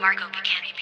Marco Bacani